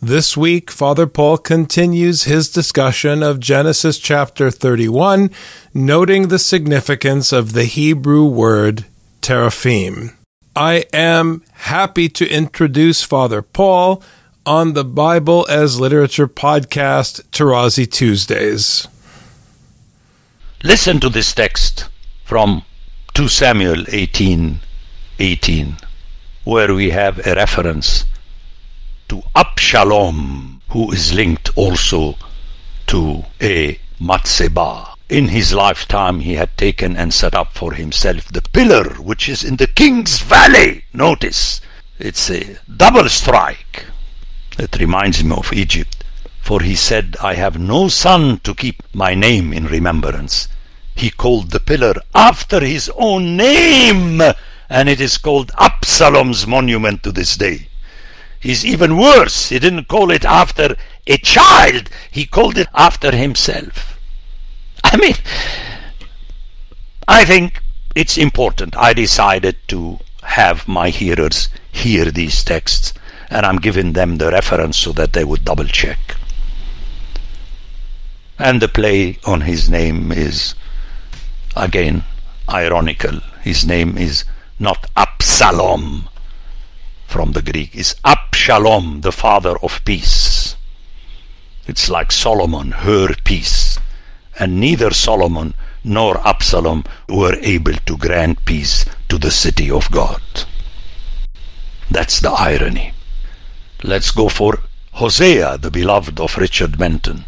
This week, Father Paul continues his discussion of Genesis chapter 31, noting the significance of the Hebrew word teraphim. I am happy to introduce Father Paul on the Bible as Literature podcast, Tarazi Tuesdays. Listen to this text from 2 Samuel 18 18, where we have a reference to Absalom, who is linked also to a Matseba. In his lifetime, he had taken and set up for himself the pillar which is in the king's valley. Notice, it's a double strike. It reminds me of Egypt for he said, I have no son to keep my name in remembrance. He called the pillar after his own name, and it is called Absalom's monument to this day. He's even worse. He didn't call it after a child, he called it after himself. I mean, I think it's important. I decided to have my hearers hear these texts, and I'm giving them the reference so that they would double check. And the play on his name is, again, ironical. His name is not Absalom from the Greek, is Abshalom, the father of peace. It's like Solomon, her peace. And neither Solomon nor Absalom were able to grant peace to the city of God. That's the irony. Let's go for Hosea, the beloved of Richard Menton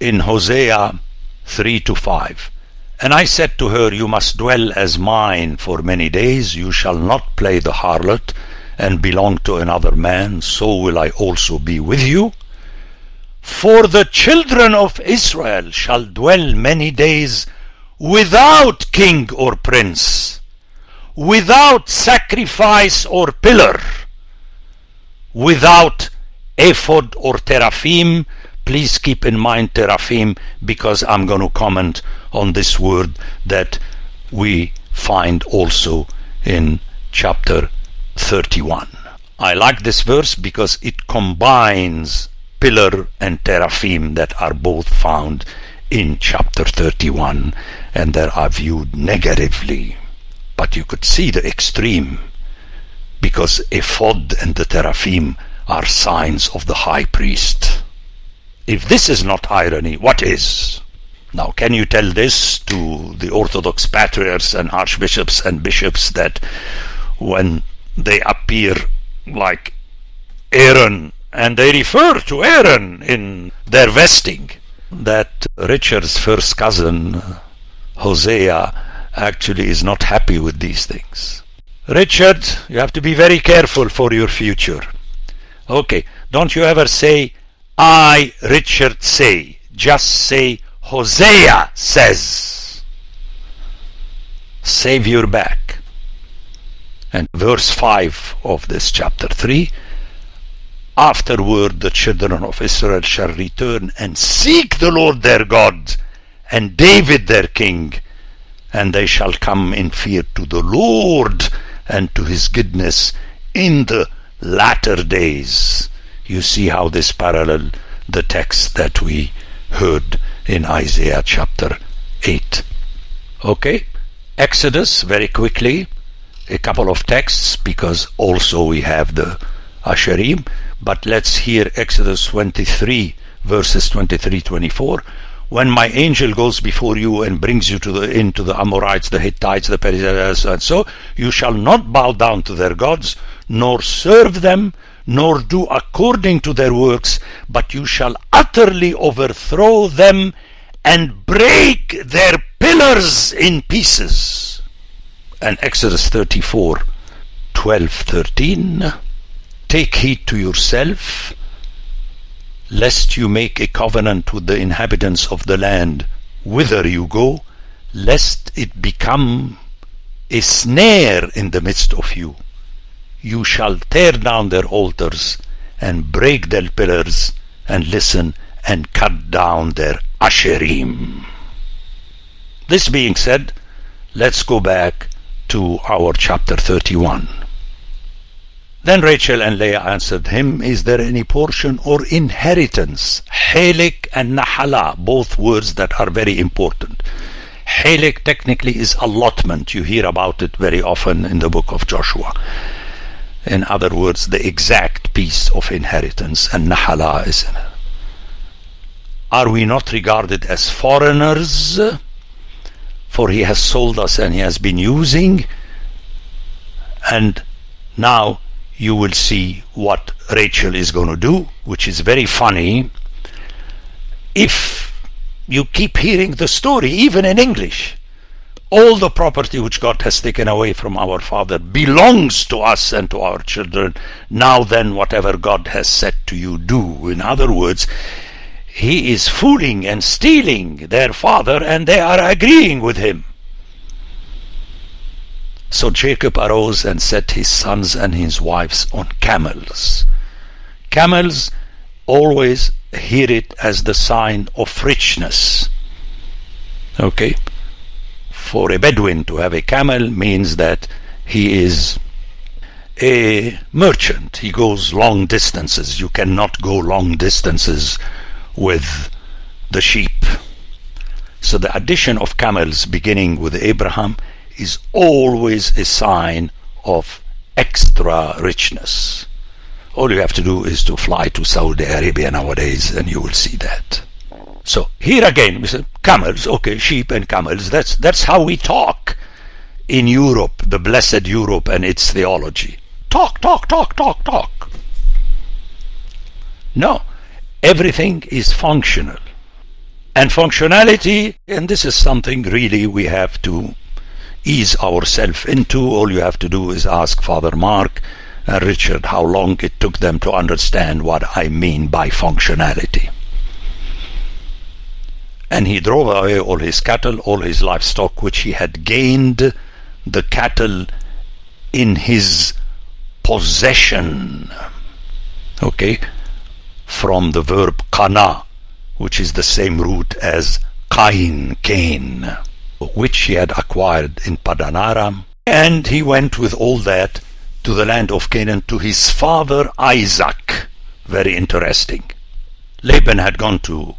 in Hosea 3 to 5. And I said to her, You must dwell as mine for many days, you shall not play the harlot and belong to another man, so will I also be with you. For the children of Israel shall dwell many days without king or prince, without sacrifice or pillar, without ephod or teraphim, please keep in mind teraphim because I'm going to comment on this word that we find also in chapter 31. I like this verse because it combines pillar and teraphim that are both found in chapter 31 and that are viewed negatively. But you could see the extreme because ephod and the teraphim are signs of the high priest. If this is not irony, what is? Now, can you tell this to the Orthodox patriarchs and archbishops and bishops that when they appear like Aaron and they refer to Aaron in their vesting, that Richard's first cousin, Hosea, actually is not happy with these things. Richard, you have to be very careful for your future. Okay, don't you ever say, I, Richard, say. Just say, Hosea says. Save your back. And verse 5 of this chapter 3 Afterward the children of Israel shall return and seek the Lord their God and David their king, and they shall come in fear to the Lord and to his goodness in the latter days. You see how this parallel the text that we heard in Isaiah chapter 8. Okay, Exodus, very quickly, a couple of texts because also we have the Asherim, but let's hear Exodus 23, verses 23 24. When my angel goes before you and brings you to the into the Amorites, the Hittites, the Perizzites, and so, you shall not bow down to their gods, nor serve them, nor do according to their works, but you shall utterly overthrow them and break their pillars in pieces. And Exodus 34, 12, 13. Take heed to yourself, lest you make a covenant with the inhabitants of the land whither you go, lest it become a snare in the midst of you. You shall tear down their altars and break their pillars and listen and cut down their asherim. This being said, let's go back to our chapter 31. Then Rachel and Leah answered him, Is there any portion or inheritance? Helik and Nahala, both words that are very important. Helik technically is allotment. You hear about it very often in the book of Joshua. In other words, the exact piece of inheritance, and Nahala is. Are we not regarded as foreigners? For he has sold us and he has been using. And now you will see what Rachel is going to do, which is very funny. If you keep hearing the story, even in English, all the property which God has taken away from our father belongs to us and to our children. Now then, whatever God has said to you, do. In other words, he is fooling and stealing their father, and they are agreeing with him. So Jacob arose and set his sons and his wives on camels. Camels always hear it as the sign of richness. Okay? For a Bedouin to have a camel means that he is a merchant. He goes long distances. You cannot go long distances with the sheep. So the addition of camels beginning with Abraham is always a sign of extra richness. All you have to do is to fly to Saudi Arabia nowadays and you will see that. So here again, we say camels, okay, sheep and camels. That's that's how we talk in Europe, the blessed Europe and its theology. Talk, talk, talk, talk, talk. No, everything is functional. And functionality, and this is something really we have to ease ourselves into. All you have to do is ask Father Mark and Richard how long it took them to understand what I mean by functionality. And he drove away all his cattle, all his livestock, which he had gained the cattle in his possession. Okay? From the verb kana, which is the same root as Cain, Cain which he had acquired in Padanaram, and he went with all that to the land of Canaan to his father Isaac. Very interesting. Laban had gone to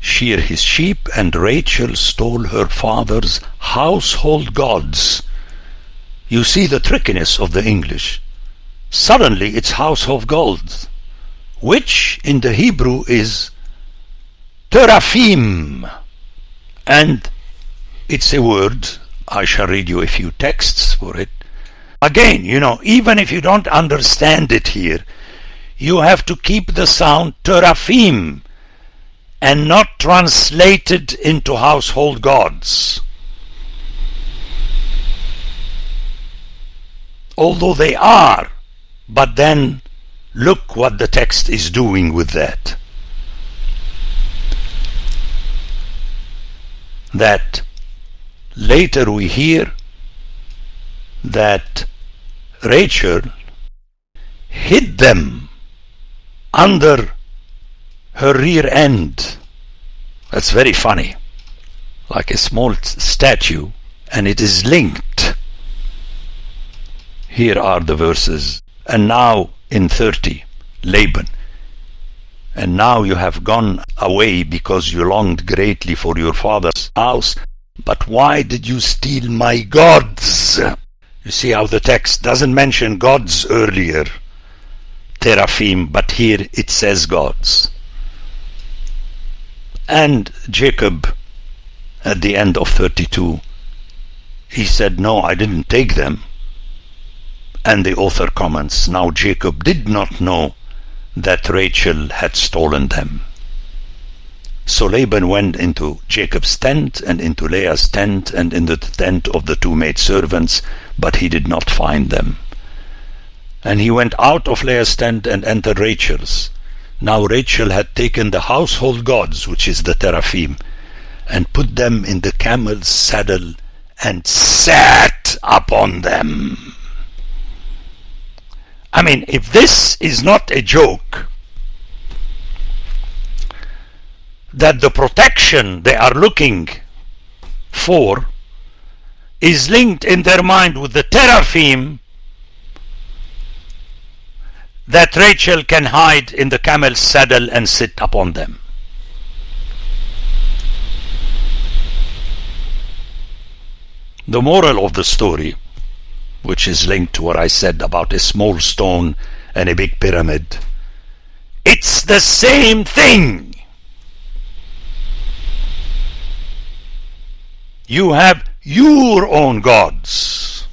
shear his sheep, and Rachel stole her father's household gods. You see the trickiness of the English. Suddenly it's household gods, which in the Hebrew is teraphim. And it's a word. I shall read you a few texts for it. Again, you know, even if you don't understand it here, you have to keep the sound teraphim and not translate it into household gods. Although they are, but then look what the text is doing with that. That Later we hear that Rachel hid them under her rear end. That's very funny. Like a small statue, and it is linked. Here are the verses. And now in 30, Laban. And now you have gone away because you longed greatly for your father's house but why did you steal my gods? You see how the text doesn't mention gods earlier, teraphim, but here it says gods. And Jacob, at the end of 32, he said, No, I didn't take them. And the author comments, Now Jacob did not know that Rachel had stolen them. So Laban went into Jacob's tent and into Leah's tent and into the tent of the two maidservants, but he did not find them. And he went out of Leah's tent and entered Rachel's. Now Rachel had taken the household gods, which is the teraphim, and put them in the camel's saddle and sat upon them. I mean, if this is not a joke, that the protection they are looking for is linked in their mind with the teraphim that Rachel can hide in the camel's saddle and sit upon them. The moral of the story, which is linked to what I said about a small stone and a big pyramid, it's the same thing. You have your own gods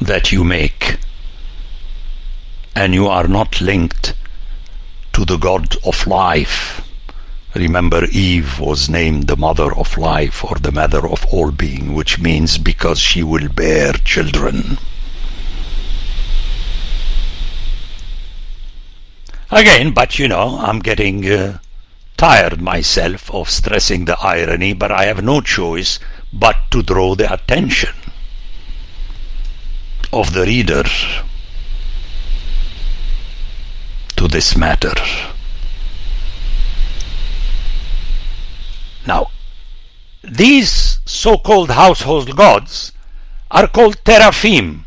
that you make and you are not linked to the God of life. Remember, Eve was named the mother of life or the mother of all being, which means because she will bear children. Again, but you know, I'm getting uh, tired myself of stressing the irony, but I have no choice but to draw the attention of the reader to this matter. Now, these so-called household gods are called teraphim.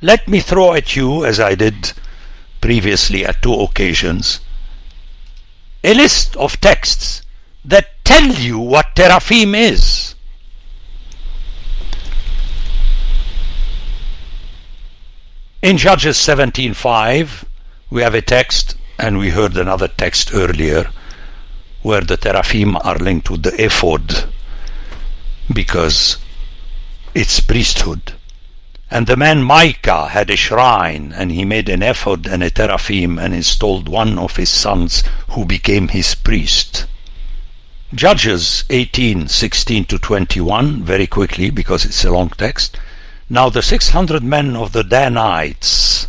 Let me throw at you, as I did previously at two occasions, a list of texts that tell you what teraphim is. In Judges 17.5, we have a text, and we heard another text earlier, where the teraphim are linked with the ephod, because it's priesthood. And the man Micah had a shrine, and he made an ephod and a teraphim, and installed one of his sons, who became his priest. Judges 18, 16 to 21, very quickly, because it's a long text. Now the 600 men of the Danites,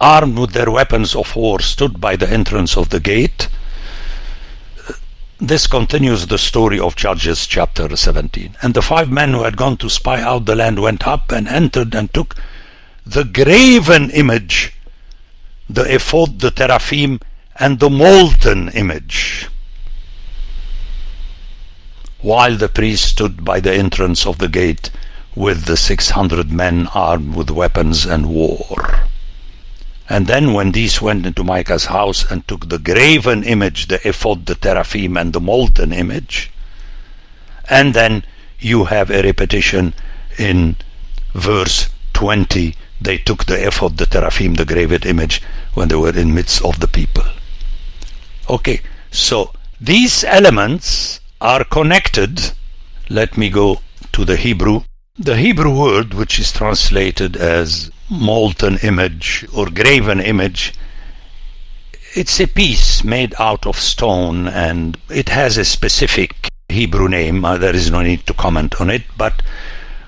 armed with their weapons of war, stood by the entrance of the gate. This continues the story of Judges chapter 17. And the five men who had gone to spy out the land went up and entered and took the graven image, the ephod, the teraphim, and the molten image. While the priest stood by the entrance of the gate with the six hundred men armed with weapons and war. And then when these went into Micah's house and took the graven image, the ephod, the teraphim, and the molten image, and then you have a repetition in verse 20. They took the ephod, the teraphim, the graven image, when they were in midst of the people. Okay, so these elements are connected. Let me go to the Hebrew. The Hebrew word, which is translated as molten image or graven image, it's a piece made out of stone and it has a specific Hebrew name. Uh, there is no need to comment on it, but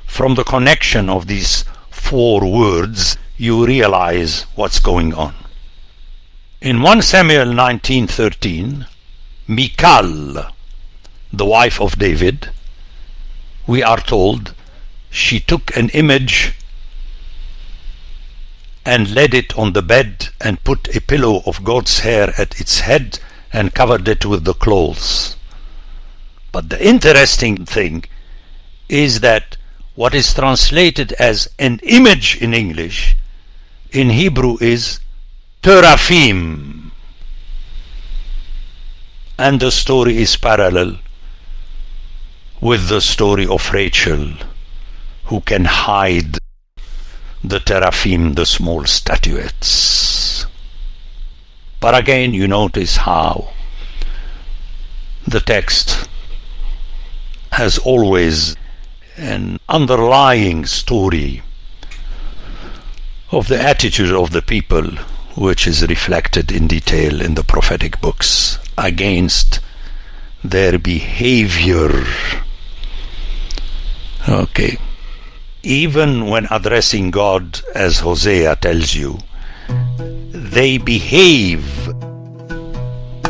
from the connection of these four words, you realize what's going on. In 1 Samuel 19:13, Michal, the wife of David, we are told she took an image and laid it on the bed and put a pillow of goat's hair at its head and covered it with the clothes. But the interesting thing is that what is translated as an image in English, in Hebrew is teraphim. And the story is parallel with the story of Rachel, who can hide the teraphim, the small statuettes. But again, you notice how the text has always an underlying story of the attitude of the people, which is reflected in detail in the prophetic books against their behavior. Okay even when addressing God, as Hosea tells you, they behave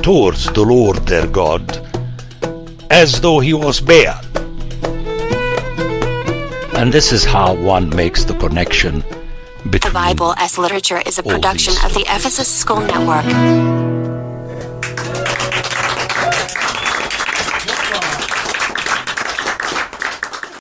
towards the Lord their God as though he was bad. And this is how one makes the connection between The Bible as Literature is a production of the Ephesus School Network.